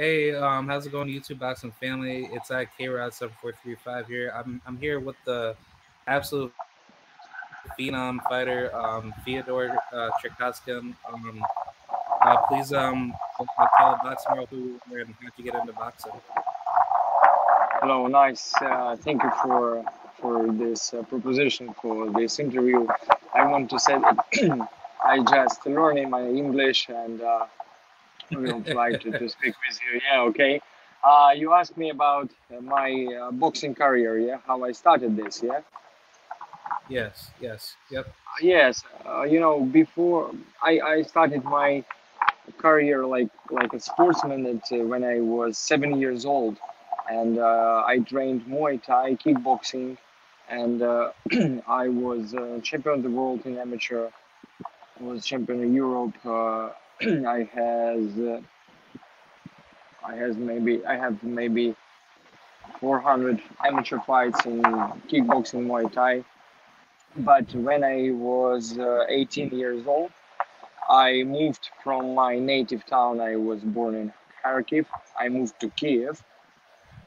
hey, um, how's it going, YouTube Boxing family? It's at K Rod seven four three five here. I'm I'm here with the absolute phenom fighter, um, Fiodor uh, Um, uh, please um tell the boxer who and how to get into boxing. Hello, nice. Uh, thank you for for this uh, proposition for this interview. I want to say that I just learning my English and uh, will try to, to speak with you. Yeah, okay. Uh, you asked me about my uh, boxing career, yeah, how I started this, yeah. Yes, yes, yep. Yes, uh, you know, before I, I started my career like like a sportsman at, uh, when I was seven years old, and uh, I trained Muay Thai, kickboxing, and uh, I was uh, champion of the world in amateur. I was champion of Europe. I has uh, I has maybe I have maybe 400 amateur fights in kickboxing, Muay Thai. But when I was uh, 18 years old, I moved from my native town. I was born in Kharkiv. I moved to Kiev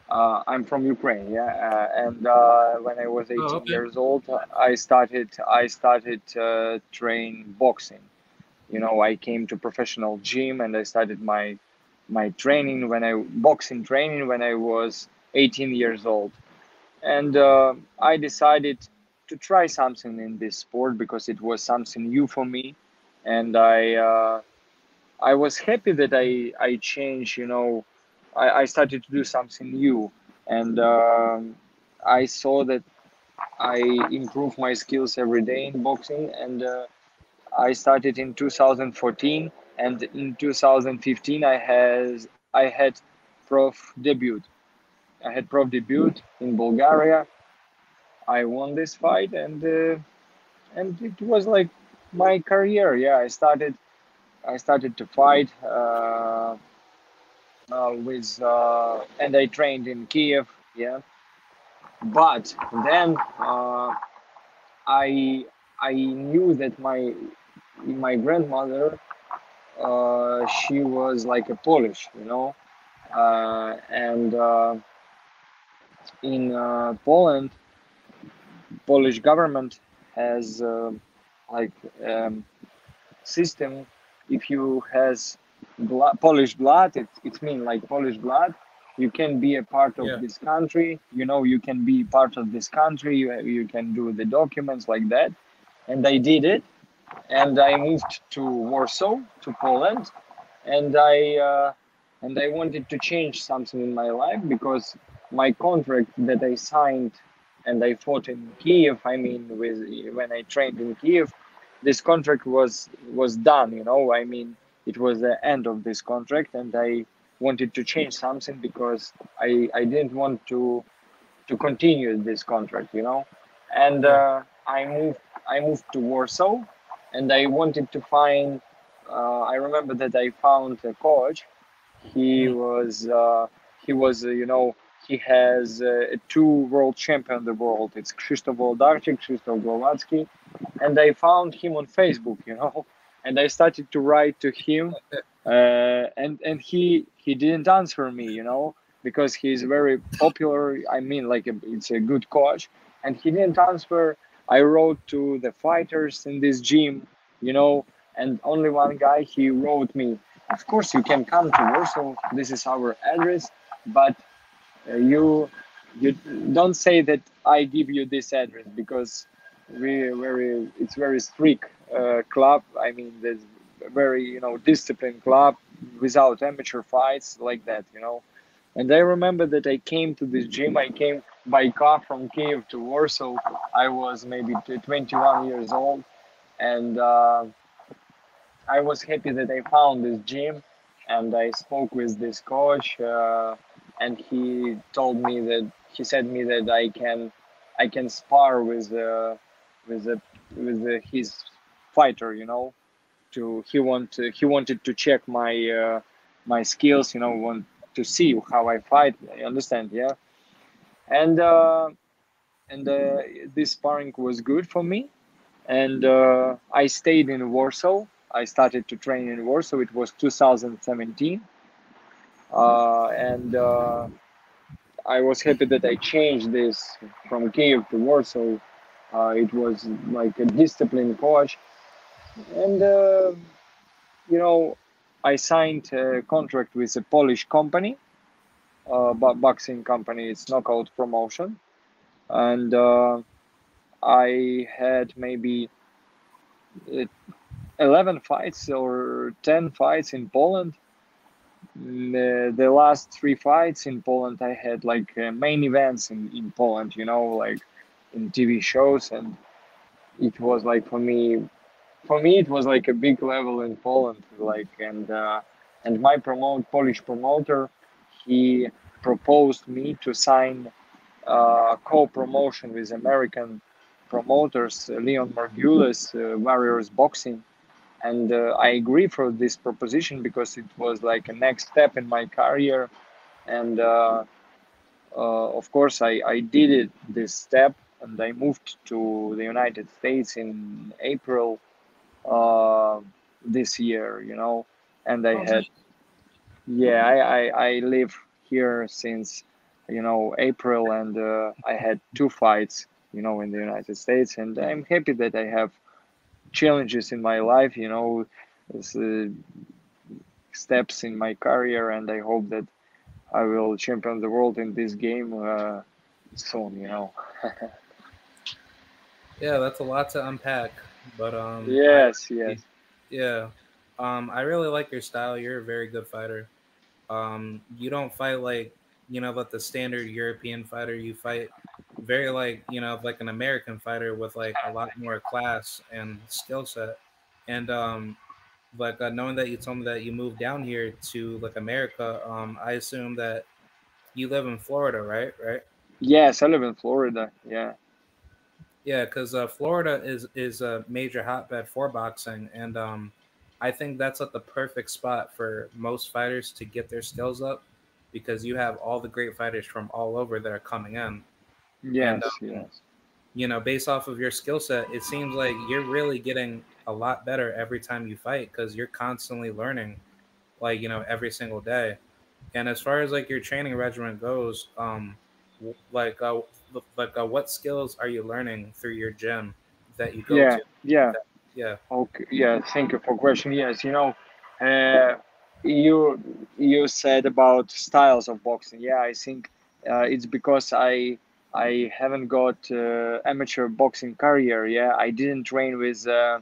uh, I'm from Ukraine, yeah, uh, and uh, when I was 18 oh, okay. years old, I started I started uh, train boxing. You know, I came to professional gym and I started my my training when I boxing training when I was 18 years old, and uh, I decided to try something in this sport because it was something new for me, and I uh, I was happy that I I changed, you know I, I started to do something new. And um, I saw that I improve my skills every day in boxing and uh, I started in 2014 and in 2015 I has I had prof debut. I had prof debut in Bulgaria. I won this fight and uh, and it was like my career. Yeah, I started I started to fight. Uh, uh, with uh, and I trained in Kiev. Yeah, but then uh, I I knew that my my grandmother uh, she was like a Polish, you know, uh, and uh, in uh, Poland, Polish government has uh, like um, system if you has blood, Polish blood. It it means like Polish blood. You can be a part of yeah. this country. You know, you can be part of this country. You, you can do the documents like that. And I did it. And I moved to Warsaw, to Poland, and I uh, and I wanted to change something in my life because my contract that I signed and I fought in Kiev. I mean, with when I trained in Kiev, this contract was was done. You know, I mean, it was the end of this contract and i wanted to change something because i i didn't want to to continue this contract you know and uh, i moved i moved to warsaw and i wanted to find uh, i remember that i found a coach he mm-hmm. was uh, he was uh, you know he has uh, two world champion in the world it's Krzysztof Włodarczyk, Krzysztof Głowacki and I found him on Facebook you know and I started to write to him, uh, and and he he didn't answer me, you know, because he's very popular. I mean, like a, it's a good coach, and he didn't answer. I wrote to the fighters in this gym, you know, and only one guy he wrote me. Of course, you can come to Warsaw. This is our address, but uh, you you don't say that I give you this address because we very it's very strict uh, club. I mean, there's very you know disciplined club without amateur fights like that. You know, and I remember that I came to this gym. I came by car from Kiev to Warsaw. I was maybe 21 years old, and uh, I was happy that I found this gym. And I spoke with this coach, uh, and he told me that he said me that I can, I can spar with, uh, with, the, with the, his fighter you know to he want he wanted to check my uh, my skills you know want to see how i fight i understand yeah? And uh, and uh, this sparring was good for me. And uh, i stayed in warsaw. I started to train in Warsaw. It was 2017, uh, and uh, I was happy that I changed this from Kiev to Warsaw. Uh, it was like a disciplined coach, and you know, I signed a contract with a Polish company, uh, boxing company. It's Knockout Promotion, and uh, I had maybe uh, 11 fights or 10 fights in Poland. The, the last three fights in Poland, I had like uh, main events in, in Poland, you know, like in TV shows. And it was like for me, for me, it was like a big level in Poland. Like, and, uh, and my promote Polish promoter, he proposed me to sign uh, co-promotion with American promoters, Leon Margules, uh, Warriors Boxing, and uh, I agree for this proposition because it was like a next step in my career, and uh, uh, of course I, I did it this step, and I moved to the United States in April this year, you know, and I had yeah I, I, I live here since you know April, and uh, I had two fights, you know, in the United States, and I'm happy that I have challenges in my life, you know, uh, steps in my career, and I hope that I will champion the world in this game uh, soon, you know. yeah, that's a lot to unpack, but um. Yes, I, yes. Yeah, um, I really like your style. You're a very good fighter. Um, you don't fight like you know, like the standard European fighter. You fight very like you know like an American fighter with like a lot more class and skill set. And um, like uh, knowing that you told me that you moved down here to like America, um, I assume that you live in Florida, right? Right. Yes, I live in Florida. Yeah. Yeah, because uh, Florida is is a major hotbed for boxing, and um, I think that's like the perfect spot for most fighters to get their skills up because you have all the great fighters from all over that are coming in. Yes, and, um, yes. You know, based off of your skill set, it seems like you're really getting a lot better every time you fight because you're constantly learning, like you know, every single day. And as far as like your training regimen goes, um, like uh, like uh, what skills are you learning through your gym that you go yeah, to? Yeah, that, yeah, okay, yeah. Thank you for question. Yes, you know, uh, you you said about styles of boxing. Yeah, I think uh, it's because I I haven't got uh, amateur boxing career. Yeah, I didn't train with uh,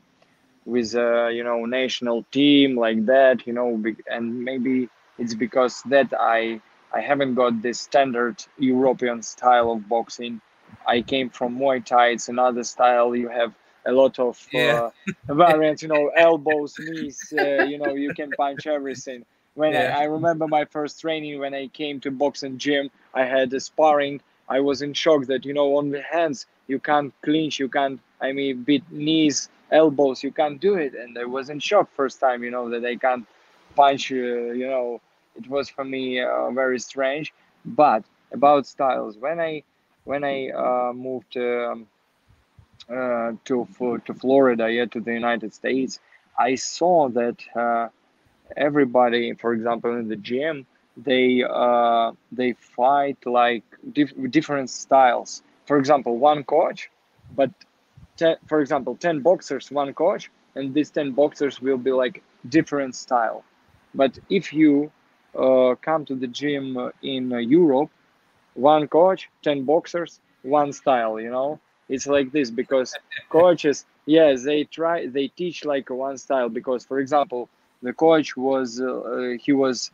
with you know national team like that. You know, and maybe it's because that I I haven't got this standard European style of boxing. I came from Muay Thai. It's another style. You have a lot of yeah. uh, variants. You know, elbows, knees. Uh, you know, you can punch everything. When yeah. I, I remember my first training when I came to boxing gym, I had a sparring I was in shock that you know on the hands you can't clinch, you can't. I mean, beat knees, elbows, you can't do it, and I was in shock first time. You know that I can't punch. Uh, you know, it was for me uh, very strange. But about styles, when I when I uh, moved um, uh, to to Florida, yeah, to the United States, I saw that uh, everybody, for example, in the gym, they uh, they fight like dif- different styles. For example, one coach, but for example, ten boxers, one coach, and these ten boxers will be like different style. But if you uh, come to the gym in uh, Europe, one coach, ten boxers, one style. You know, it's like this because coaches, yes, they try, they teach like one style. Because, for example, the coach was uh, he was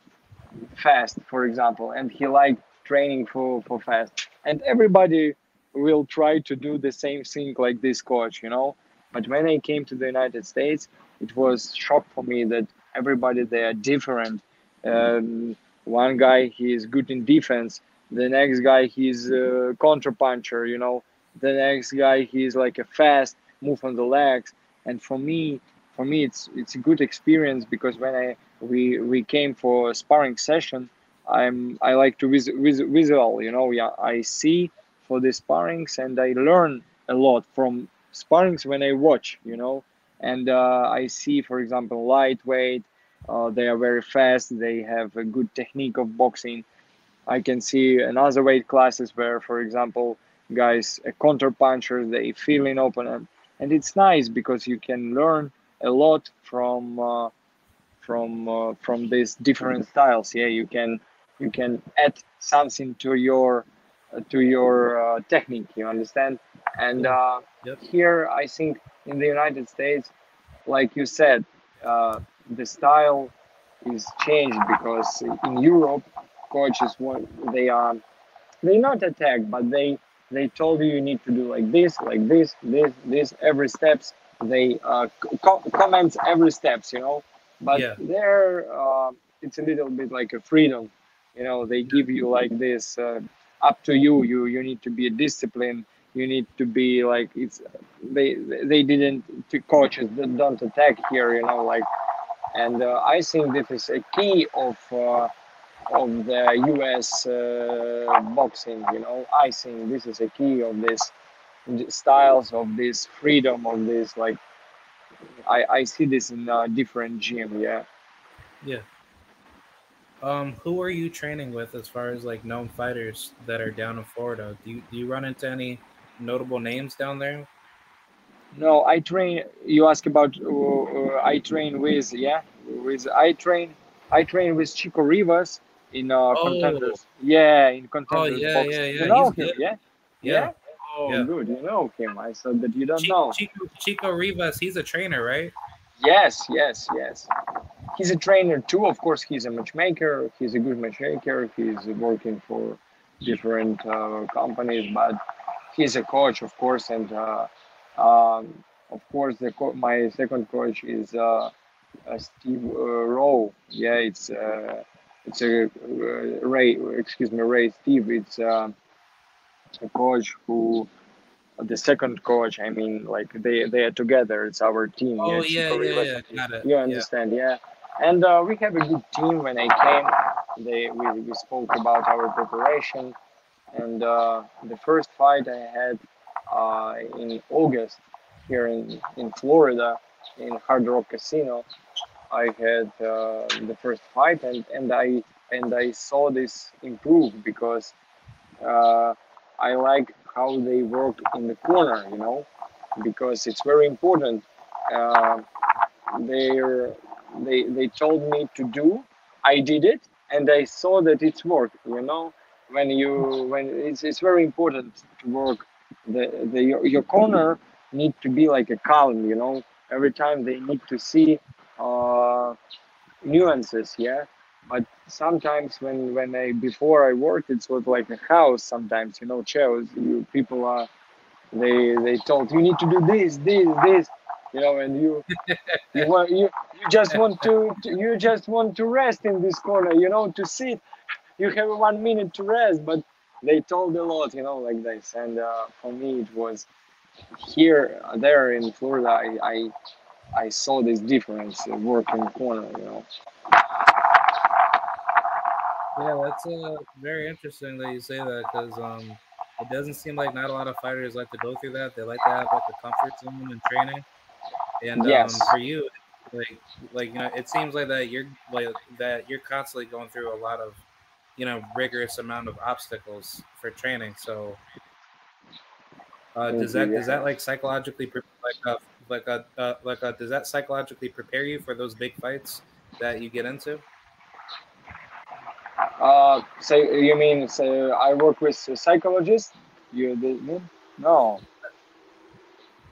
fast, for example, and he liked training for, for fast. And everybody will try to do the same thing like this coach, you know. But when I came to the United States, it was shock for me that everybody they are different. Um, one guy he is good in defense. The next guy he's a counter puncher, you know. The next guy he's like a fast move on the legs. And for me, for me it's it's a good experience because when I we we came for a sparring session i'm i like to vis, vis, visual you know yeah i see for the sparrings and i learn a lot from sparrings when i watch you know and uh, I see, for example, lightweight. Uh, they are very fast. They have a good technique of boxing. I can see another weight classes where, for example, guys uh, counter punchers they feel in opponent, and it's nice because you can learn a lot from uh, from uh, from these different styles. Yeah, you can you can add something to your uh, to your uh, technique. You understand? And uh, Yep. here, I think in the United States, like you said, uh, the style is changed because in Europe, coaches want they are they not attack, but they they told you you need to do like this, like this, this, this, every steps. They uh, co- comments every steps, you know. But Yeah. there, uh, it's a little bit like a freedom, you know. They give you like this, uh, up to you. You you need to be a discipline. You need to be like it's. They they didn't to coaches that don't attack here, you know, like. And uh, I think this is a key of. Uh, of the US uh, boxing. You know, I think this is a key of this styles of this freedom of this like. I, I see this in a different gym. Yeah. Yeah. Um, who are you training with as far as like known fighters that are down in Florida? Do you do you run into any notable names down there? No, I train. You ask about. Uh, uh, I train with yeah, with I train. I train with Chico Rivas in uh, Oh. contenders. Yeah, in contenders yeah, boxing. yeah, yeah, You know him? good. Yeah. Yeah. Oh, Yeah. good. You know him. I said that you don't Chico, know. Chico, Chico Rivas, he's a trainer, right? Yes, yes, yes. He's a trainer too. Of course, he's a matchmaker. He's a good matchmaker. He's working for different uh, companies, but he's a coach, of course. And uh, um, of course, the co- my second coach is uh, uh, Steve uh, Rowe. Yeah, it's uh, it's a uh, Ray. Excuse me, Ray. Steve. It's uh, a coach who the second coach i mean like they they are together it's our team Oh Chico yeah, yeah, yeah. Got it. you understand yeah and uh, we have a good team when i came they we, we spoke about our preparation and uh, the first fight i had uh, in august here in, in florida in hard rock casino i had uh, the first fight and, and i and i saw this improve because uh, i like how they work in the corner you know because it's very important uh, they're they they told me to do i did it and i saw that it's worked you know when you when it's, it's very important to work the, the your, your corner need to be like a calm you know? Every time they need to see uh nuances yeah? But sometimes when when i before i worked it was like a house sometimes you know chairs you people are they they told you need to do this this this you know and you you want you you just want to, to you just want to rest in this corner you know to sit. You have one minute to rest but they told a lot you know like this and uh, for me it was here there in florida i i, I saw this difference uh, working corner you know Yeah, that's uh, very interesting that you say that because um, it doesn't seem like not a lot of fighters like to go through that. They like to have like a comfort zone in training. And Yes. um, for you, like like you know, it seems like that you're like that you're constantly going through a lot of you know rigorous amount of obstacles for training. So uh, does that does that like psychologically pre- like a like a uh, like a does that psychologically prepare you for those big fights that you get into? uh so you mean so i work with a psychologist you did no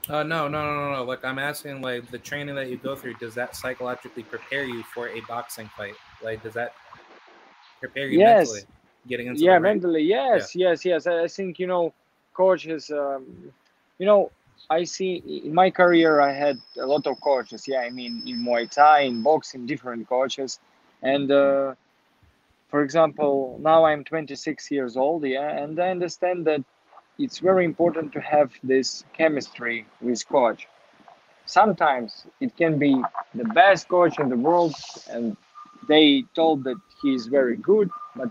Uh, no, no, no, no, no. Like I'm asking, like the training that you go through, does that psychologically prepare you for a boxing fight? Like, does that prepare you Yes. mentally getting into yeah mentally. Yes yes yes. I I think you know coaches um, you know i see in my career i had a lot of coaches. Yeah i mean in muay thai in boxing different coaches. And uh, for example now i'm 26 years old yeah and i understand that it's very important to have this chemistry with coach. Sometimes it can be the best coach in the world and they told that he is very good but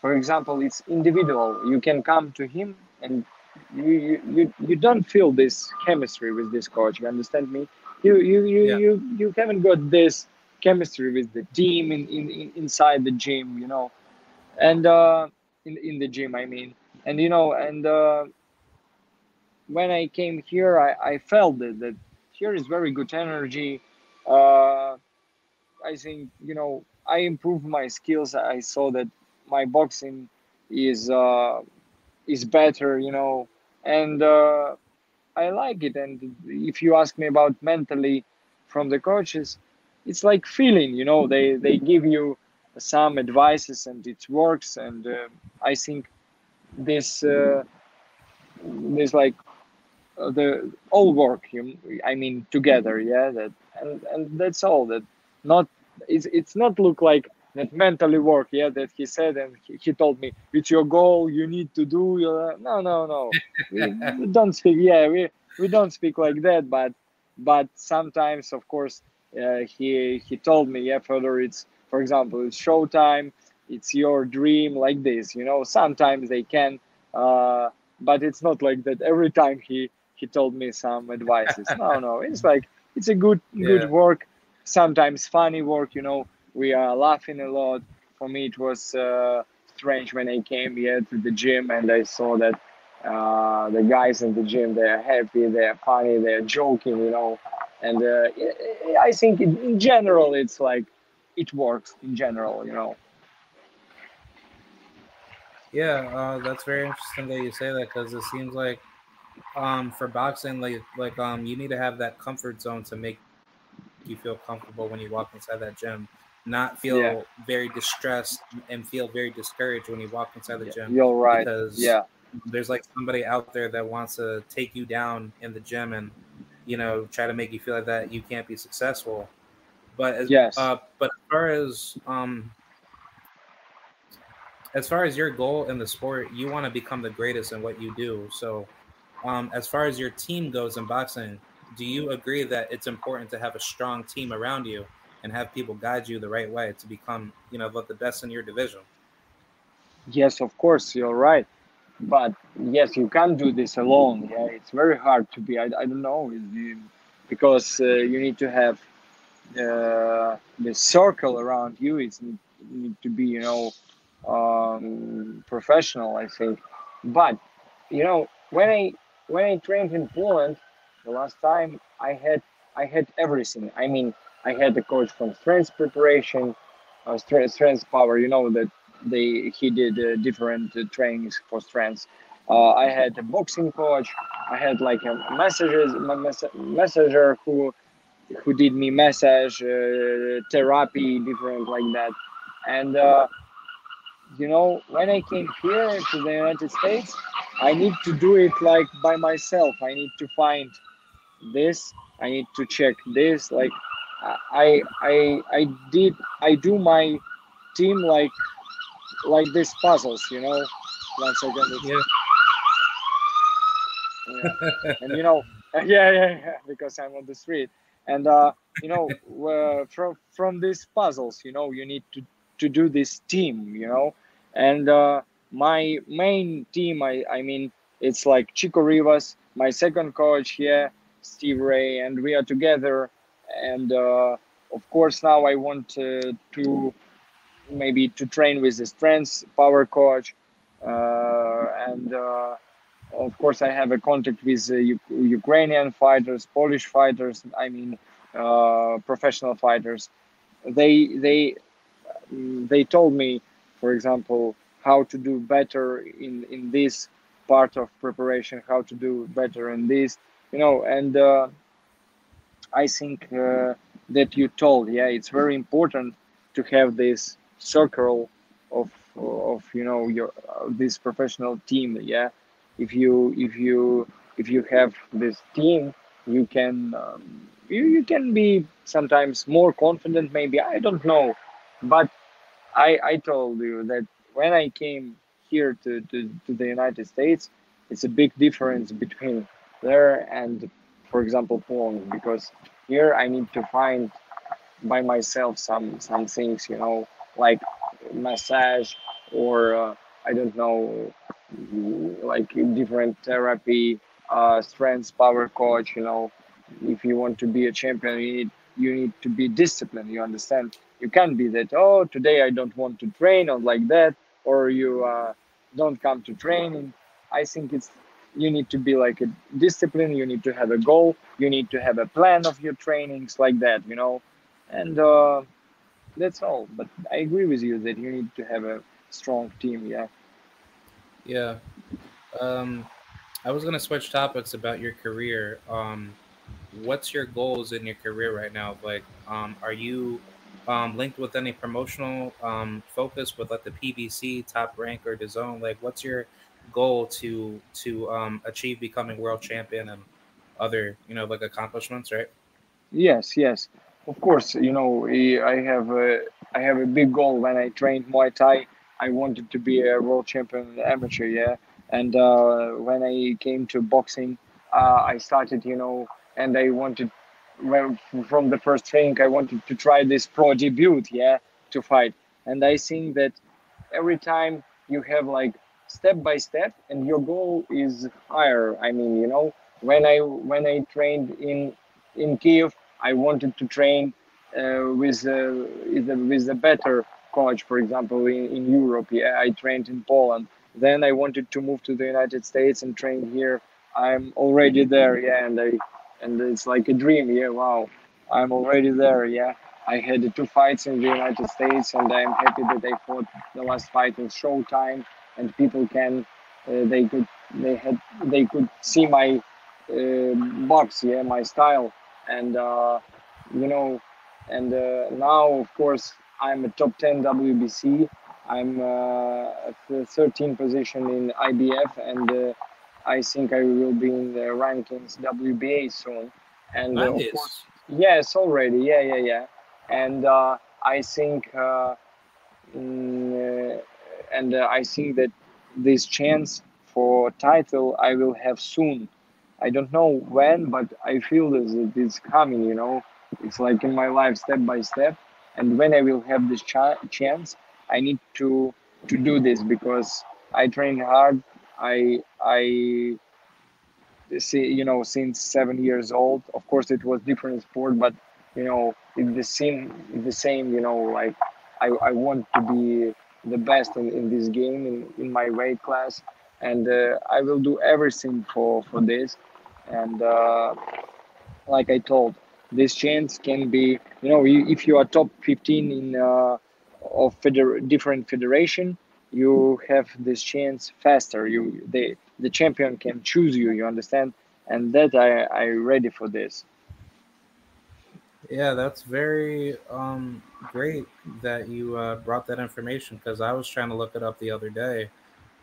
for example it's individual you can come to him and you you you don't feel this chemistry with this coach. You understand me? You you you yeah. you you haven't got this chemistry with the team in, in, in inside the gym, you know, and uh, in in the gym, I mean, and you know, and uh, when I came here, I, I felt that that here is very good energy. Uh, I think you know I improved my skills. I saw that my boxing is uh, is better, you know, and uh, I like it. And if you ask me about mentally from the coaches, it's like feeling, you know, they they give you some advices and it works. And uh, I think this uh, this like uh, the all work. I mean, together, yeah. That and and that's all. That not it's it's not look like that mentally work yeah that he said and he, he told me it's your goal you need to do uh, no no no. We, we, don't speak yeah we we don't speak like that but but sometimes of course uh, he he told me yeah further it's for example it's showtime it's your dream like this you know. Sometimes they can uh, but it's not like that every time he he told me some advices. No no it's like it's a good yeah. good work sometimes funny work you know we are laughing a lot. For me, it was uh, strange when I came here to the gym and I saw that uh, the guys in the gym they're happy, they're funny, they're joking, you know. And uh, I think in general, it's like it works in general, you know. Yeah, uh, that's very interesting that you say that because it seems like um, for boxing, like like um, you need to have that comfort zone to make you feel comfortable when you walk inside that gym not feel yeah. very distressed and feel very discouraged when you walk inside the gym. You're right. Because yeah, there's like somebody out there that wants to take you down in the gym and you know try to make you feel like that you can't be successful. But as yes, uh, but as far as um, as far as your goal in the sport, you want to become the greatest in what you do. So, um, as far as your team goes in boxing, do you agree that it's important to have a strong team around you? and have people guide you the right way to become, you know, the best in your division. Yes, of course, you're right. But yes, you can't do this alone. Yeah, it's very hard to be. I, I don't know, because uh, you need to have uh, the circle around you. It's need, to be, you know, um, professional. I think. But you know, when I when I trained in Poland the last time, I had I had everything. I mean, I had a coach from strength preparation, uh, strength, strength power. You know that they he did uh, different uh, trainings for strength. Uh, I had a boxing coach. I had like a messages messenger who who did me massage uh, therapy, different like that. And uh, you know, when I came here to the United States, I need to do it like by myself. I need to find this. I need to check this. Like I I I did I do my team like like these puzzles, you know. One second. Yeah. yeah. and you know, yeah, yeah, yeah, because I'm on the street, and uh, you know, uh, from from these puzzles, you know, you need to to do this team, you know, and uh, my main team, I I mean, it's like Chico Rivas, my second coach, yeah, Steve Ray, and we are together and uh, of course now I want to, to maybe to train with the strength power coach uh, and uh, of course I have a contact with U- Ukrainian fighters, Polish fighters. I mean, uh, professional fighters. They they they told me, for example, how to do better in in this part of preparation, how to do better in this, you know, and uh, I think uh, that you told, yeah, it's very important to have this circle of of you know your uh, this professional team. Yeah, if you if you if you have this team, you can um, you, you can be sometimes more confident. Maybe I don't know, but I I told you that when I came here to, to, to the United States, it's a big difference between there and for example Poland because here I need to find by myself some some things you know like massage or uh, I don't know like different therapy, uh, strength, power coach. You know, if you want to be a champion, you need you need to be disciplined. You understand? You can't be that. Oh, today I don't want to train or like that, or you uh, don't come to training. I think it's you need to be like a discipline. You need to have a goal. You need to have a plan of your trainings like that. You know, and uh, that's all. But I agree with you that you need to have a strong team. Yeah. Yeah. Um, I was gonna switch topics about your career. Um, what's your goals in your career right now? Like, um, are you um, linked with any promotional um, focus with like the PBC, Top Rank, or DAZN? Like, what's your goal to to um, achieve becoming world champion and other you know like accomplishments, right? Yes, yes, of course. You know, I have a I have a big goal when I trained Muay Thai. I wanted to be a world champion amateur, yeah. And uh, when I came to boxing, uh, I started, you know, and I wanted well, from the first training, I wanted to try this pro debut, yeah, to fight. And I think that every time you have like step by step, and your goal is higher. I mean, you know, when I when I trained in in Kiev, I wanted to train uh, with uh, with a better coach, for example, in, in Europe. Yeah, I trained in Poland. Then I wanted to move to the United States and train here. I'm already there, yeah, and I and it's like a dream. Yeah, wow, I'm already there. Yeah, I had two fights in the United States, and I'm happy that I fought the last fight in Showtime, and people can uh, they could they had they could see my uh, box, yeah, my style, and uh, you know, and uh, now of course I'm a top 10 WBC. I'm uh, at the 13th position in IBF, and uh, I think I will be in the rankings WBA soon. And uh, of course, yes, already, yeah, yeah, yeah. And uh, I think, uh, mm, and uh, I think that this chance for title I will have soon. I don't know when, but I feel that it's coming. You know, it's like in my life, step by step. And when I will have this ch- chance, I need to to do this because I train hard I I see you know since seven years old. Of course, it was different sport, but you know it's the same. The same. You know, like I, I want to be the best in, in this game in, in my weight class, and uh, I will do everything for for this. And uh, like I told, this chance can be you know if you are top 15 in uh, of feder- different federation you have this chance faster. You the the champion can choose you you understand? And that i i ready for this yeah that's very um great that you uh, brought that information because i was trying to look it up the other day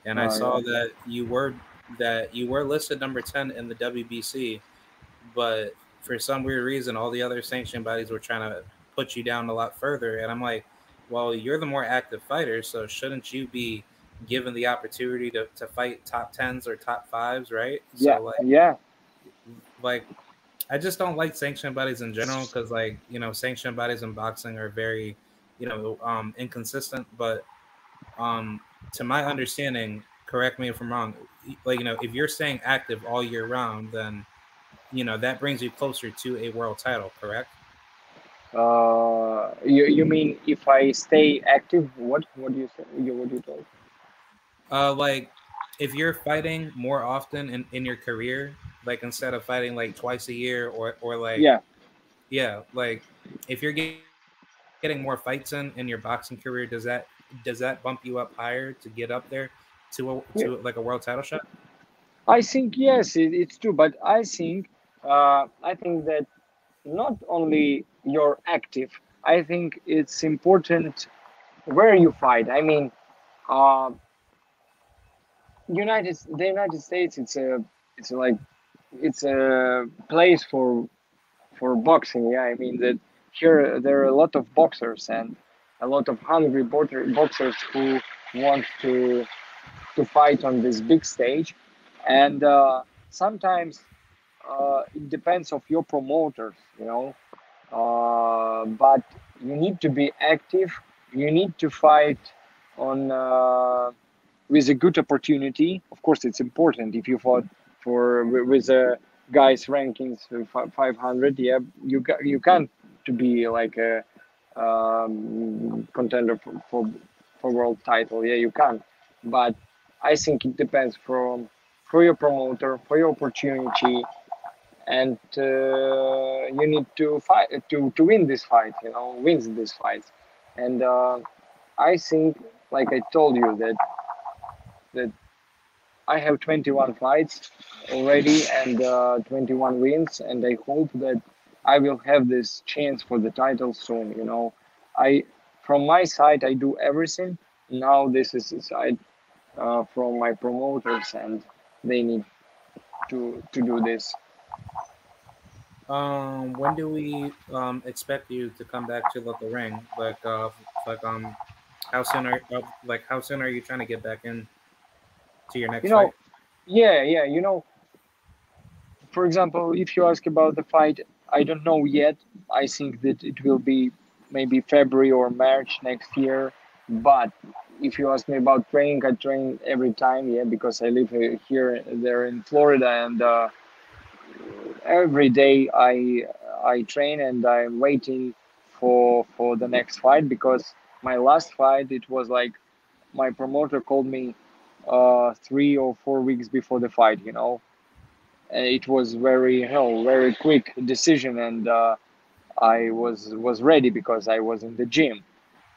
and i oh, saw yeah. that you were that you were listed number 10 in the wbc but for some weird reason all the other sanction bodies were trying to put you down a lot further and i'm like well, you're the more active fighter, so shouldn't you be given the opportunity to, to fight top tens or top fives, right? Yeah, so like, yeah. Like, I just don't like sanctioned bodies in general because, like, you know, sanctioned bodies in boxing are very, you know, um, inconsistent. But um, to my understanding, correct me if I'm wrong. Like, you know, if you're staying active all year round, then you know that brings you closer to a world title, correct? Uh, you, you mean if I stay active? What what do you say? You, What do you talk? Uh, like if you're fighting more often in, in your career, like instead of fighting like twice a year or or like yeah, yeah, like if you're getting getting more fights in in your boxing career, does that does that bump you up higher to get up there to a, to yeah. like a world title shot? I think yes, it, it's true, but I think uh, I think that not only you're active. I think it's important where you fight. I mean, uh, United the United States. It's a it's like it's a place for for boxing. Yeah, I mean that here there are a lot of boxers and a lot of hungry boxers who want to to fight on this big stage, and uh, sometimes uh, it depends of your promoters you know uh, but you need to be active you need to fight on uh, with a good opportunity. Of course, it's important if you fought for with a guys rankings 500. Yeah, you got you can to be like a um, contender for, for for world title. Yeah, you can, but I think it depends from for your promoter, for your opportunity, and uh, you need to fight to to win this fight. You know, wins this fight, and uh, I think, like I told you, that that I have 21 fights already and uh, 21 wins, and I hope that I will have this chance for the title soon. You know, I from my side I do everything. Now this is side uh, from my promoters, and they need to to do this. Um, when do we um expect you to come back to the ring? Like, uh, like um, how soon are uh, like how soon are you trying to get back in to your next you know, fight? Yeah, yeah. You know, for example, if you ask about the fight, I don't know yet. I think that it will be maybe February or March next year. But if you ask me about training, I train every time, yeah, because I live here, there in Florida, and uh, every day I I train and I'm waiting for for the next fight because my last fight it was like my promoter called me uh, three or four weeks before the fight. You know, it was very very quick decision, and uh, I was was ready because I was in the gym.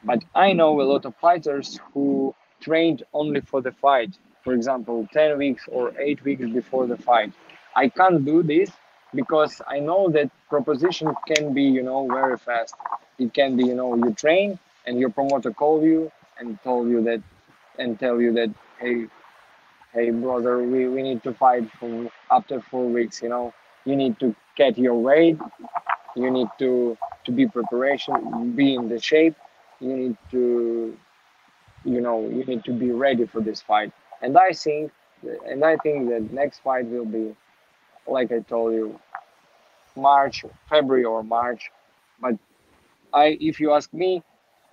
But I know a lot of fighters who trained only for the fight. For example, ten weeks or eight weeks before the fight. I can't do this because I know that proposition can be you know very fast. It can be you know you train and your promoter call you and told you that and tell you that hey hey brother we, we need to fight for after four weeks you know? You need to get your weight you need to to be preparation be in the shape. You need to you know you need to be ready for this fight. And i think and i think that next fight will be like i told you march february or march. But i if you ask me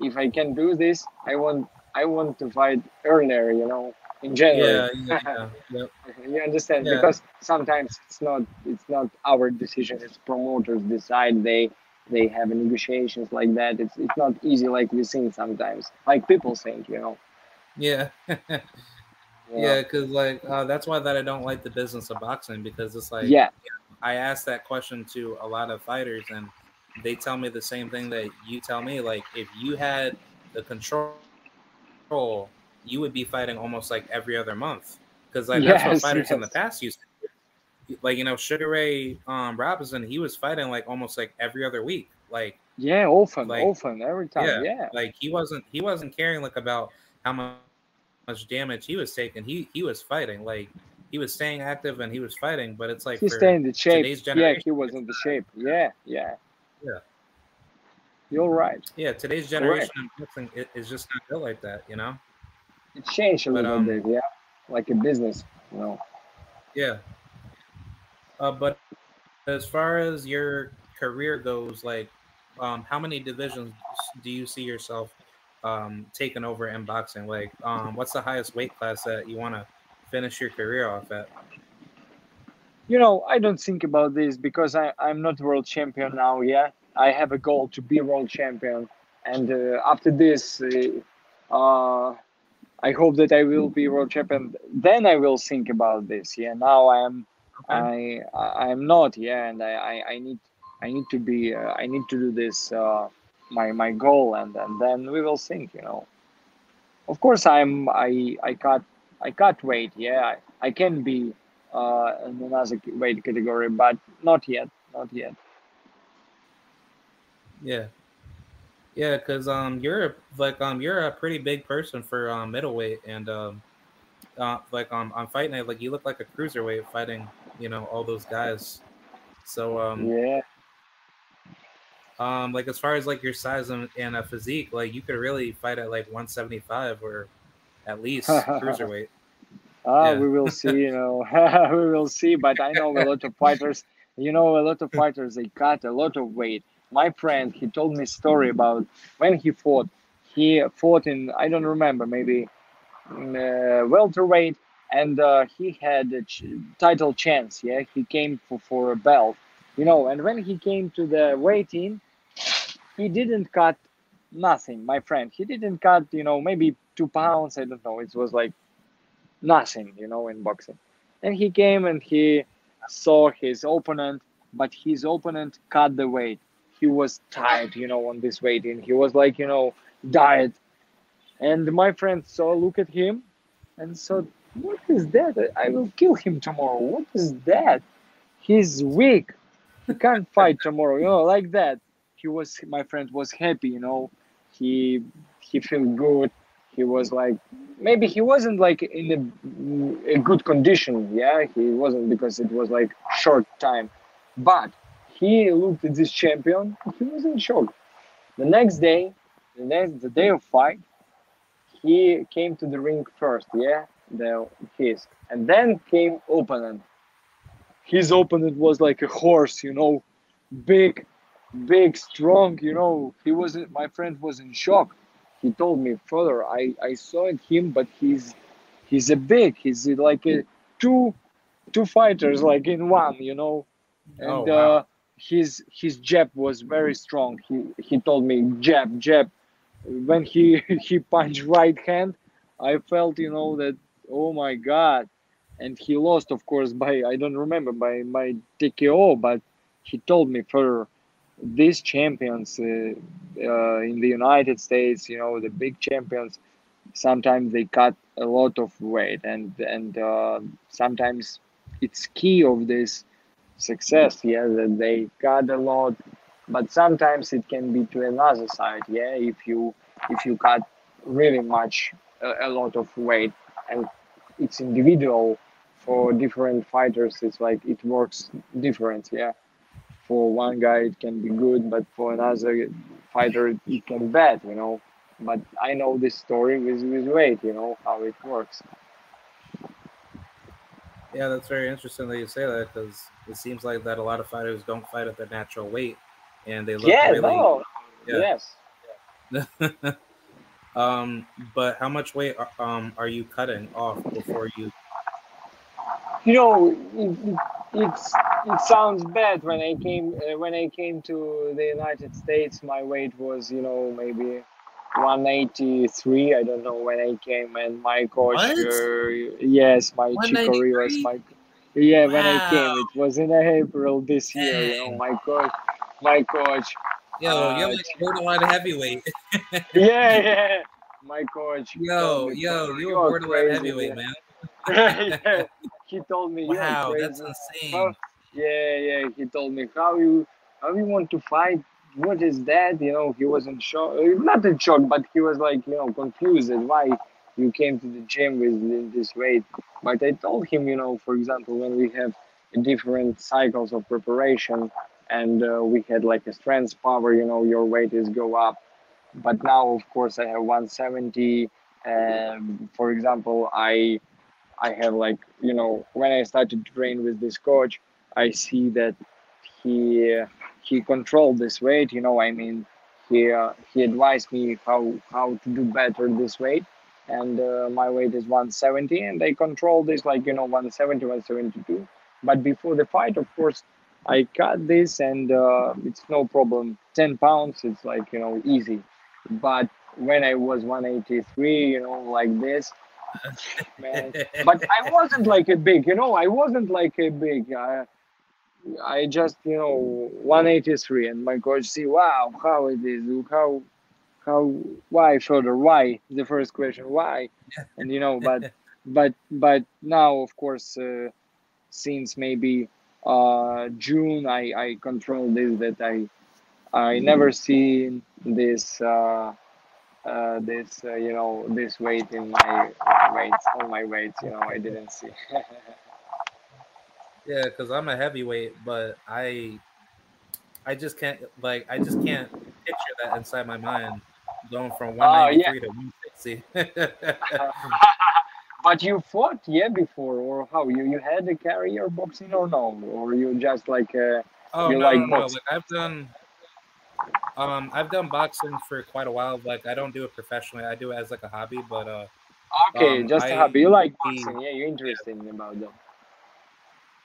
if i can do this i want I want to fight earlier, you know, in January. Yeah, yeah, yeah. you understand? Yeah. Because sometimes it's not it's not our decision. It's promoters decide. They they have negotiations like that. It's it's not easy like we think sometimes. Like people think, you know. Yeah. yeah, because like uh, that's why that I don't like the business of boxing because it's like Yeah. I ask that question to a lot of fighters and they tell me the same thing that you tell me. Like if you had the control, you would be fighting almost like every other month because like that's what Yes, fighters in the past used to do. Like you know, Sugar Ray um, Robinson, he was fighting like almost like every other week. Like Yeah, often, Like, often, every time. yeah, Yeah. like he wasn't he wasn't caring like about how mu- much damage he was taking. He he was fighting like he was staying active and he was fighting. But it's like he's staying in the shape. Yeah, he was in the shape. Yeah, yeah. Yeah. You're right. yeah, today's generation of boxing i- is just not built like that. You know. It changed a But, little um, bit, yeah. Like a business, you know. Yeah. Uh, but as far as your career goes, like, um, how many divisions do you see yourself um, taking over in boxing? Like, um, what's the highest weight class that you want to finish your career off at? You know, I don't think about this because I, I'm not world champion now, yeah. I have a goal to be world champion. And uh, after this, uh, uh, I hope that I will be world champion. Then I will think about this, yeah. Now I am I I am not, yeah, and I, I, I need I need to be uh, I need to do this uh, my my goal, and, and then we will think, you know. Of course, I'm I I cut I can't wait. yeah. I, I can be uh, in another weight category, but not yet, not yet. Yeah. Yeah, because um, you're a- like um, you're a pretty big person for um, middleweight, and um, uh, like um, on fight night, like you look like a cruiserweight fighting, you know, all those guys. So um, Yeah, Um, like as far as like your size and, and a physique, like you could really fight at like 175 or at least cruiserweight. ah, Yeah. we will see, you know, we will see. But I know a lot of fighters. You know, a lot of fighters they cut a lot of weight. My friend, he told me story about when he fought. He fought in I don't remember maybe uh, welterweight, and uh, he had a ch- title chance. Yeah, he came for, for a belt, you know. And when he came to the weight-in, he didn't cut nothing, my friend. He didn't cut, you know, maybe two pounds. I don't know. It was like nothing, you know, in boxing. And he came and he saw his opponent, but his opponent cut the weight. He was tired, you know, on this weight in. He was like, you know, diet. And my friend saw, look at him and said, What is that? I will kill him tomorrow. What is that? He's weak. He can't fight tomorrow, you know, like that. He was my friend was happy, you know. He he felt good. He was like maybe he wasn't like in a, a good condition, yeah. He wasn't because it was like short time. But he looked at this champion, he was in shock. The next day, the next the day of fight, he came to the ring first, yeah, the his, and then came opponent. His opponent was like a horse, you know, big, big, strong, you know. He wasn't. My friend was in shock. He told me further. I I saw him, but he's he's a big. He's like a two two fighters like in one, you know. And Oh, wow. uh, his his jab was very strong. He he told me jab jab. When he he punched right hand, I felt you know that oh my god, and he lost of course by I don't remember by my TKO, but he told me further these champions uh, uh, in the United States, you know the big champions, sometimes they cut a lot of weight and and uh, sometimes it's key of this success yeah that they cut a lot. But sometimes it can be to another side yeah if you if you cut really much a, a lot of weight. And it's individual. For different fighters it's like it works different yeah. For one guy it can be good but for another fighter it can be bad you know. But i know this story with with weight you know how it works Yeah, that's very interesting that you say that because it seems like that a lot of fighters don't fight at their natural weight, and they look yeah really. no yeah. yes um, but how much weight are- um are you cutting off before you? you know it, it, it's it sounds bad when i came uh, when i came to the united states my weight was you know maybe 183 i don't know when i came and my coach What? uh, yes my chicory was 193? my yeah when i came it was in april this year you know my coach my coach Yo, you're Uh, like borderline heavyweight. yeah yeah my coach Yo, me, yo, you were borderline crazy, heavyweight, man." man. yeah, he told me Wow, that's insane. How- yeah, yeah. He told me how you how you want to fight. What is that? You know, he was in shock. uh, Not in shock, but he was like you know confused at why you came to the gym with this weight. But I told him, you know, for example, when we have different cycles of preparation, and uh, we had like a strength power, you know, your weight is go up. But now, of course, I have 170. Um, for example, I I have like you know when I started to train with this coach, I see that he he controlled this weight. You know, I mean, he uh, he advised me how how to do better this weight, and uh, my weight is 170, and I control this like you know 170, 172. But before the fight, of course, I cut this, and uh, it's no problem. 10 pounds, it's like you know easy. But when I was 183, you know, like this, man, but I wasn't like a big, you know, I wasn't like a big. I, I just, you know, 183, and my coach see, wow, how it is, how, how, why, Fiodor, why? The first question, why? And you know, but, but, but now, of course, uh, since maybe uh, June, I, I control this that I, I never seen this. Uh, uh, this uh, you know this weight in my weights on my weights you know I didn't see Yeah, because I'm a heavyweight, but I, I just can't like I just can't picture that inside my mind, going from Oh, yeah. to 160. but you fought yeah before or how you you had a career boxing or no or you just like uh, oh You no, like no, no, like I've done, um, I've done boxing for quite a while. Like I don't do it professionally. I do it as like a hobby, but uh, Okay, Um, just a I hobby. You like boxing? Yeah, you're interested in about that.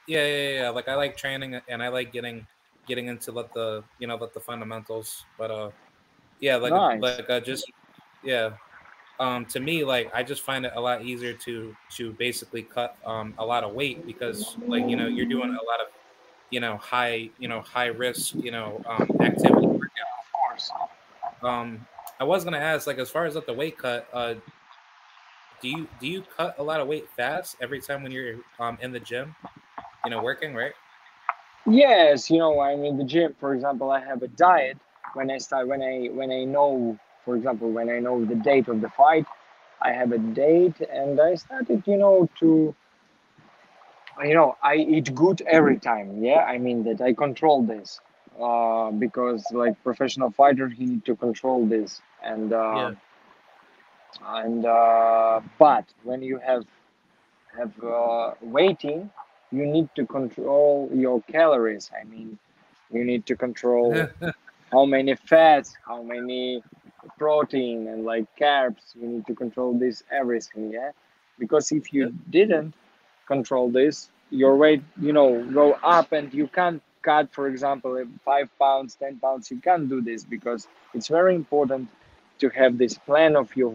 Yeah, yeah, yeah. Like I like training and I like getting getting into let the you know let the fundamentals. But uh, yeah, like Nice. like uh, just yeah. Um, to me, like I just find it a lot easier to to basically cut um a lot of weight because like you know you're doing a lot of you know high you know high risk you know um activity workout. Of course. Um, I was gonna ask like as far as like the weight cut, uh, do you do you cut a lot of weight fast every time when you're um in the gym, you know, working, right? Yes, you know, I'm in the gym. For example, I have a diet when I start when I when I know, for example, when I know the date of the fight, I have a date, and I started, you know, to you know, I eat good every time. Yeah, I mean that I control this, uh, because like professional fighter, he need to control this, and uh, Yeah. and uh, but when you have have uh, waiting, you need to control your calories. I mean, you need to control how many fats, how many protein, and like carbs. You need to control this everything, yeah. Because if you didn't control this, your weight, you know, go up, and you can't cut, for example, five pounds, ten pounds. You can't do this because it's very important to have this plan of your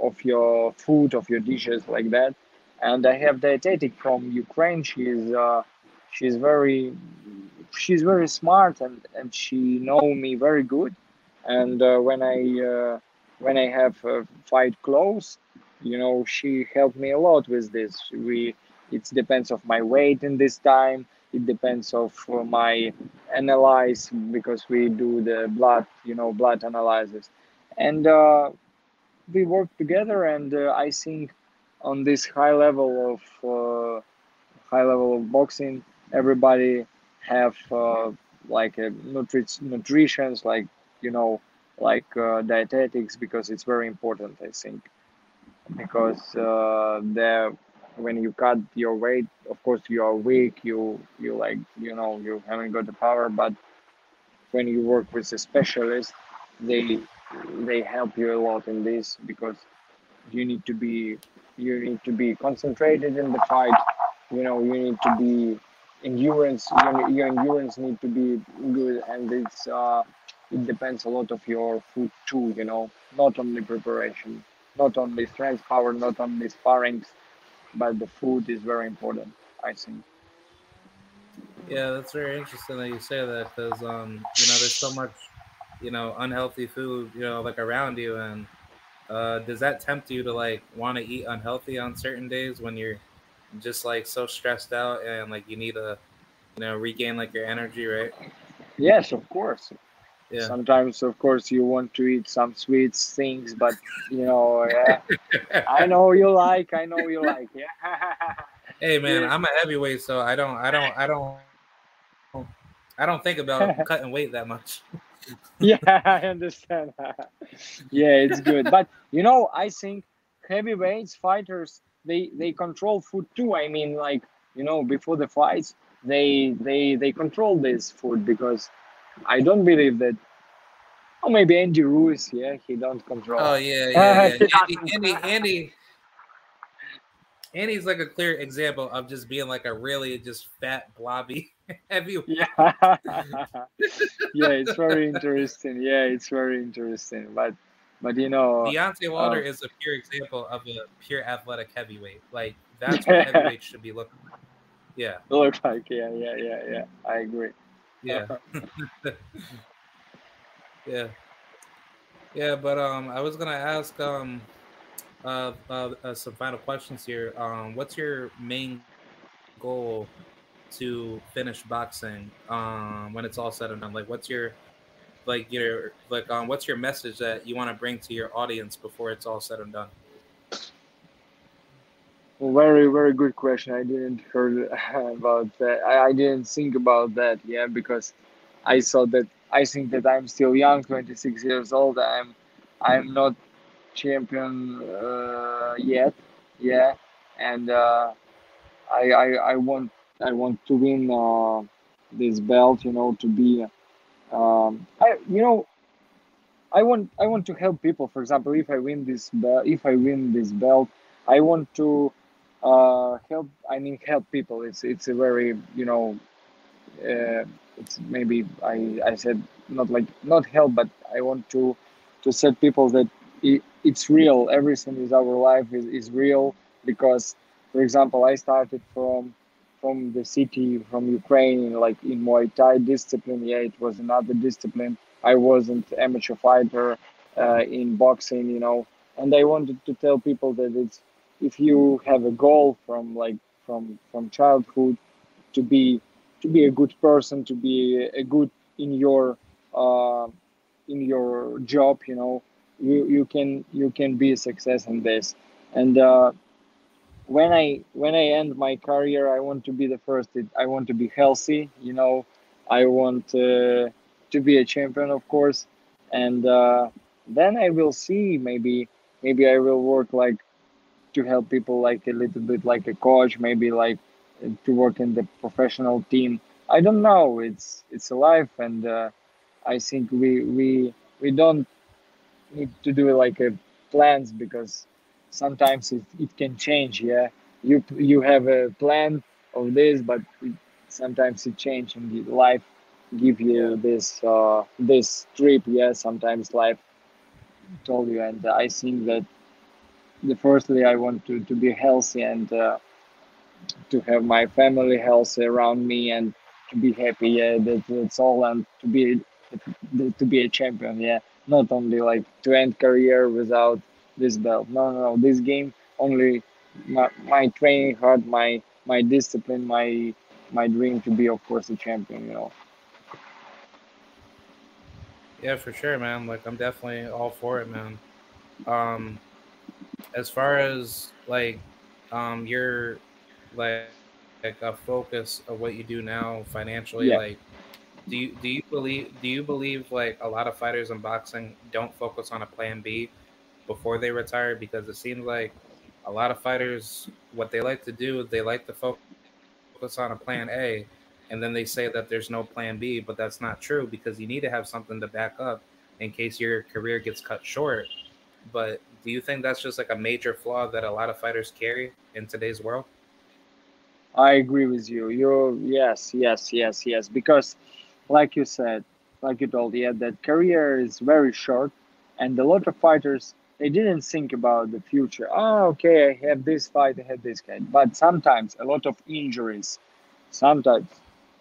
of your food, of your dishes like that. And I have dietetic from Ukraine. She's uh, she's very she's very smart and and she know me very good. And uh, when i uh, when i have fight close you know she helped me a lot with this. We it depends of my weight in this time. It depends of my analyze because we do the blood you know blood analysis. And uh, we work together and uh, i think on this high level of uh, high level of boxing everybody have uh, like a nutri- nutritions like you know like uh, dietetics because it's very important i think. Because uh, there when you cut your weight of course you are weak you you like you know you haven't got the power but when you work with a specialist they they help you a lot in this because you need to be you need to be concentrated in the fight. You know you need to be endurance your, your endurance need to be good and it's uh it depends a lot of your food too you know. Not only preparation not only strength power not only sparring but the food is very important i think. Yeah, that's very interesting that you say that because um, you know, there's so much, you know, unhealthy food, you know, like around you, and uh, does that tempt you to like want to eat unhealthy on certain days when you're just like so stressed out and like you need to, you know, regain like your energy, right? yes of course Yeah. sometimes of course you want to eat some sweets things but you know yeah i know you like i know you like yeah hey man. I'm a heavyweight, so I don't, I don't, I don't, I don't think about cutting weight that much. yeah, I understand. yeah, it's good. But you know, I think heavyweights fighters they they control food too. I mean, like you know, before the fights, they they they control this food because I don't believe that. Oh, maybe Andy Ruiz, yeah, he don't control. Oh yeah, yeah, yeah. He Andy. Andy, Andy, Andy's like a clear example of just being like a really just fat, blobby heavyweight. yeah, yeah, it's very interesting. Yeah, it's very interesting. But but you know, Deontay uh, Wilder is a pure example of a pure athletic heavyweight. Like that's what heavyweights should be looking. For. Yeah, look like yeah, yeah, yeah, yeah. I agree. yeah, yeah, yeah. But um, I was gonna ask um, uh, uh, some final questions here. Um, what's your main goal to finish boxing? Um, when it's all said and done, like what's your like your like um what's your message that you want to bring to your audience before it's all said and done? Very, very good question. I didn't heard about that. I, I didn't think about that. Yeah, because I saw that. I think that I'm still young, 26 years old. I'm, I'm not champion uh, yet. Yeah, and uh, I, I, I want, I want to win uh, this belt. You know, to be, um, I, you know, I want I want to help people. For example, if I win this belt, if I win this belt, I want to uh, help. I mean, help people. It's it's a very you know, uh, it's maybe I I said not like not help, but I want to to set people that it's real. Everything is our life is, is real because, for example, I started from from the city from Ukraine, like in Muay Thai discipline. Yeah, it was another discipline. I wasn't amateur fighter uh, in boxing, you know, and I wanted to tell people that it's if you have a goal from like from from childhood to be to be a good person, to be a good in your uh, in your job, you know, you you can you can be a success in this, and. Uh, when I when I end my career, I want to be the first. I want to be healthy. You know, I want uh, to be a champion, of course, and uh, then I will see. Maybe maybe I will work like to help people, like a little bit like a coach. Maybe like to work in the professional team. I don't know. It's it's a life, and uh, I think we we we don't need to do like a plans because sometimes it, it can change yeah? You you have a plan of this but it, sometimes it change and life give you this uh, this trip yeah? Sometimes life told you and i think that the firstly i want to, to be healthy and uh, to have my family healthy around me and to be happy yeah? That, that's all and to be to be a champion yeah not only like to end career without this belt. No, no, no. This game only my, my training hard, my my discipline, my my dream to be, of course, a champion. You know. Yeah, for sure, man. Like I'm definitely all for it, man. Um, as far as like, um, your like like a focus of what you do now financially, yeah. like do you do you believe do you believe like a lot of fighters in boxing don't focus on a plan B before they retire? Because it seems like a lot of fighters what they like to do they like to focus on a plan A and then they say that there's no plan B but that's not true because you need to have something to back up in case your career gets cut short. But do you think that's just like a major flaw that a lot of fighters carry in today's world? I agree with you. You're yes yes yes yes because like you said like you told yeah that career is very short and a lot of fighters they didn't think about the future. Oh, okay, I have this fight, I have this guy. But sometimes a lot of injuries, sometimes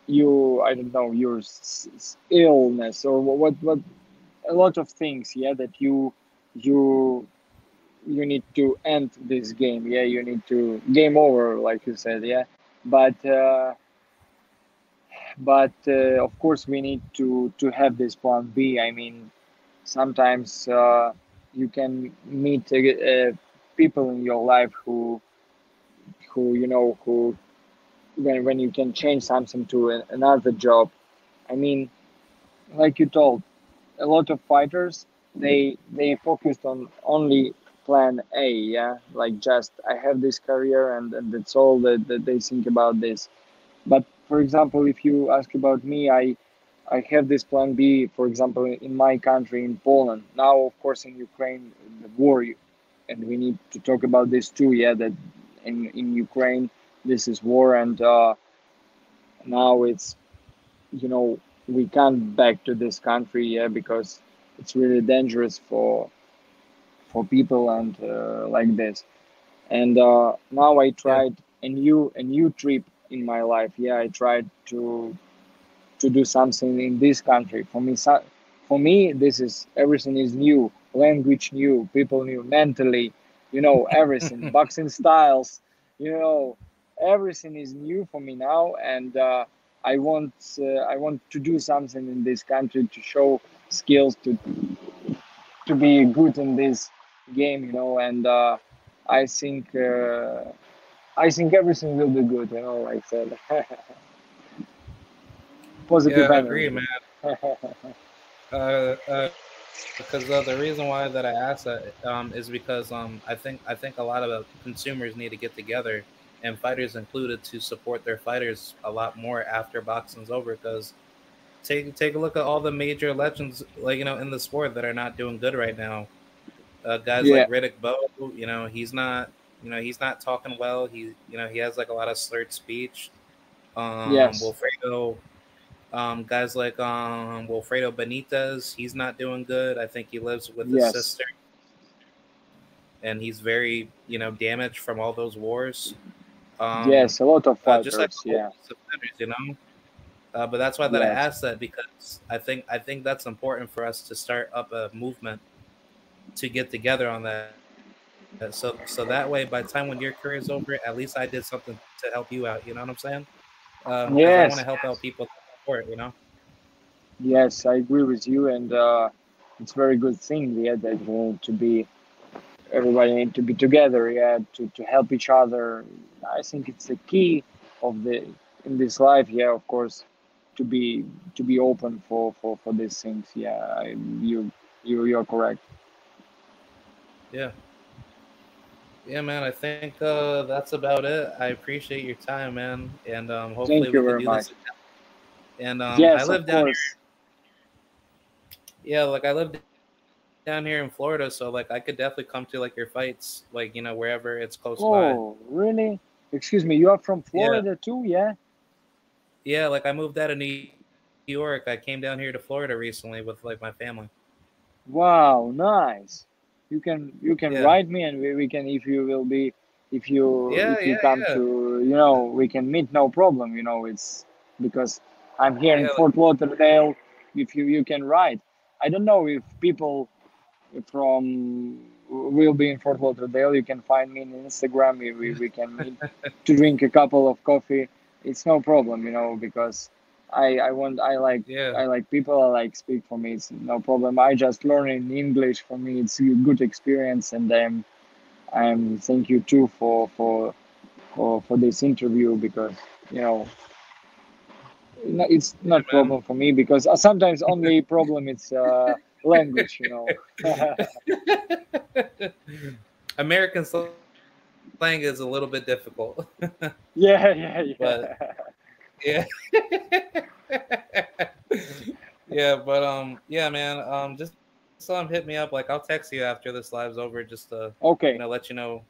you, I don't know, your illness or what, what, a lot of things, yeah, that you, you, you need to end this game. Yeah, you need to game over, like you said. Yeah, but. Uh, but uh, of course we need to to have this plan b. I mean sometimes uh, you can meet uh, people in your life who who you know who when when you can change something to another job. I mean like you told a lot of fighters they they focused on only plan a yeah? Like just i have this career and, and that's all that, that they think about this. But for example if you ask about me i I have this plan B, for example, in my country, in Poland. Now, of course, in Ukraine, the war, and we need to talk about this too. Yeah, that in in Ukraine, this is war, and uh, now it's, you know, we can't back to this country, yeah, because it's really dangerous for for people and uh, like this. And uh, now I tried a new a new trip in my life. Yeah, I tried to to do something in this country. For me, so, for me, this is everything is new, language new, people new, mentally, you know, everything, boxing styles, you know, everything is new for me now, and uh, I want uh, I want to do something in this country to show skills to to be good in this game, you know, and uh, I think uh, I think everything will be good, you know, like I said. positive yeah, I agree, man. uh, uh, because uh, the reason why that I asked that um, is because um, I think I think a lot of consumers need to get together, and fighters included, to support their fighters a lot more after boxing's over. Because take take a look at all the major legends, like you know, in the sport that are not doing good right now. Uh, guys yeah. like Riddick Bowe, you know, he's not You know, he's not talking well. He, you know, he has like a lot of slurred speech. Um, Yes. Wilfredo, um, guys like um, Wilfredo Benitez, he's not doing good. I think he lives with his Yes. sister, and he's very, you know, damaged from all those wars. Um, yes, a lot of uh, fighters. just like yeah. you know. Uh, but that's why that I Yes. asked that because I think I think that's important for us to start up a movement to get together on that. Uh, So so that way, by the time when your career is over, at least I did something to help you out. You know what I'm saying? Uh, 'cause I want to help out people for it. You know. Yes, I agree with you, and uh, it's a very good thing. Yeah, that uh, to be everybody need to be together. Yeah, to, to help each other. I think it's the key of the in this life. Yeah, of course, to be to be open for for for these things. Yeah, I, you you you're correct. Yeah. Yeah, man. I think uh, that's about it. I appreciate your time, man, and um, hopefully Thank we can do this. much. again. And um, yes, I of live down here. course. Yeah, like I live down here in Florida, so like I could definitely come to like your fights, like you know wherever it's close by. Oh, really? Excuse me. You are from Florida too? Yeah. Yeah, like I moved out of New York. I came down here to Florida recently with like my family. Wow, nice. You can you can Yeah. write me and we, we can if you will be if you Yeah, if you yeah, come to you know we can meet no problem you know it's because I'm here in Fort Lauderdale. If you you can write. I don't know if people from will be in Fort Lauderdale. You can find me on Instagram. We, we, we can meet to drink a couple of coffee. It's no problem you know because I I want I like Yeah, I like people. I like speak for me. It's no problem. I just learning English for me. It's a good experience, and I'm I'm thank you too for for for for this interview because you know it's not man. problem for me because uh, sometimes only problem is uh, language. You know. American slang is a little bit difficult. yeah, yeah, yeah. But- yeah. yeah, but um, yeah, man. Um, just some hit me up. Like I'll text you after this live's over, just to okay. you know let you know,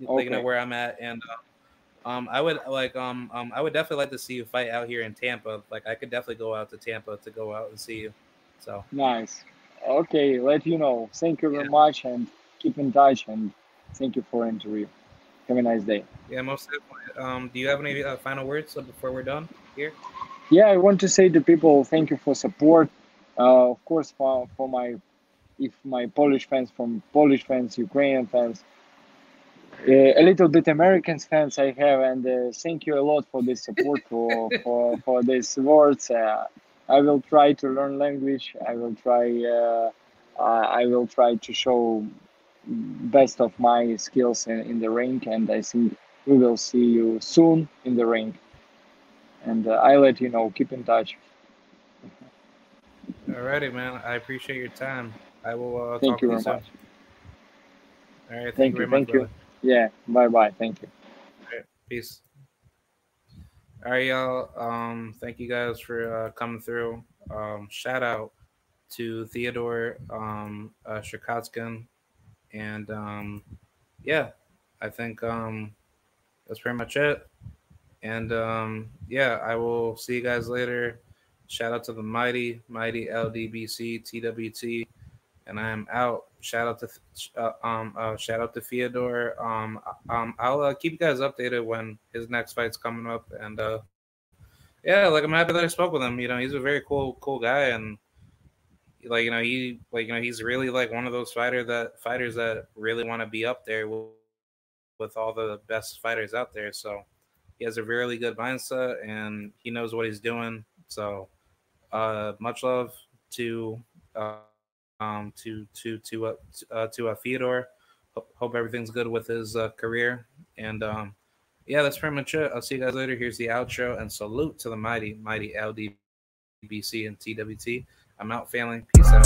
let you know where I'm at. And uh, um, I would like um um I would definitely like to see you fight out here in Tampa. Like I could definitely go out to Tampa to go out and see you. So Nice. Okay, let you know. Thank you very much and keep in touch and thank you for interview. Have a nice day. yeah, most definitely. Um, do you have any uh, final words uh, before we're done here? Yeah, I want to say to people thank you for support. Uh, of course, for, for my if my Polish fans, from Polish fans, Ukrainian fans, uh, a little bit Americans fans I have, and uh, thank you a lot for this support for for for these words. Uh, I will try to learn language. I will try. Uh, uh, I will try to show best of my skills in, in the ring, and I think we will see you soon in the ring. And uh, I let you know. Keep in touch. Alrighty, man. I appreciate your time. I will uh, Thank talk you to you very soon. much. All right. Thank, Thank you very you, much. thank you. brother. Yeah. Bye bye. Thank you. All right, peace. All right, y'all. Um, thank you guys for uh, coming through. Um, shout out to Theodore um, uh, Czerkaszyn. And um, yeah, I think um, that's pretty much it. And um, yeah, I will see you guys later. Shout out to the mighty, mighty LDBC TWT, and I am out. Shout out to uh, um uh, shout out to Theodore. Um um I'll uh, keep you guys updated when his next fight's coming up, and uh yeah, like I'm happy that I spoke with him. You know, he's a very cool cool guy, and like you know he like you know he's really like one of those fighter that fighters that really want to be up there with, with all the best fighters out there. So he has a really good mindset, and he knows what he's doing. So uh much love to uh, um to to to uh, uh to uh, Theodore. Hope, everything's good with his uh, career, and um yeah, that's pretty much it. I'll see you guys later. Here's the outro, and salute to the mighty mighty LDBC and TWT. I'm out, family. Peace out.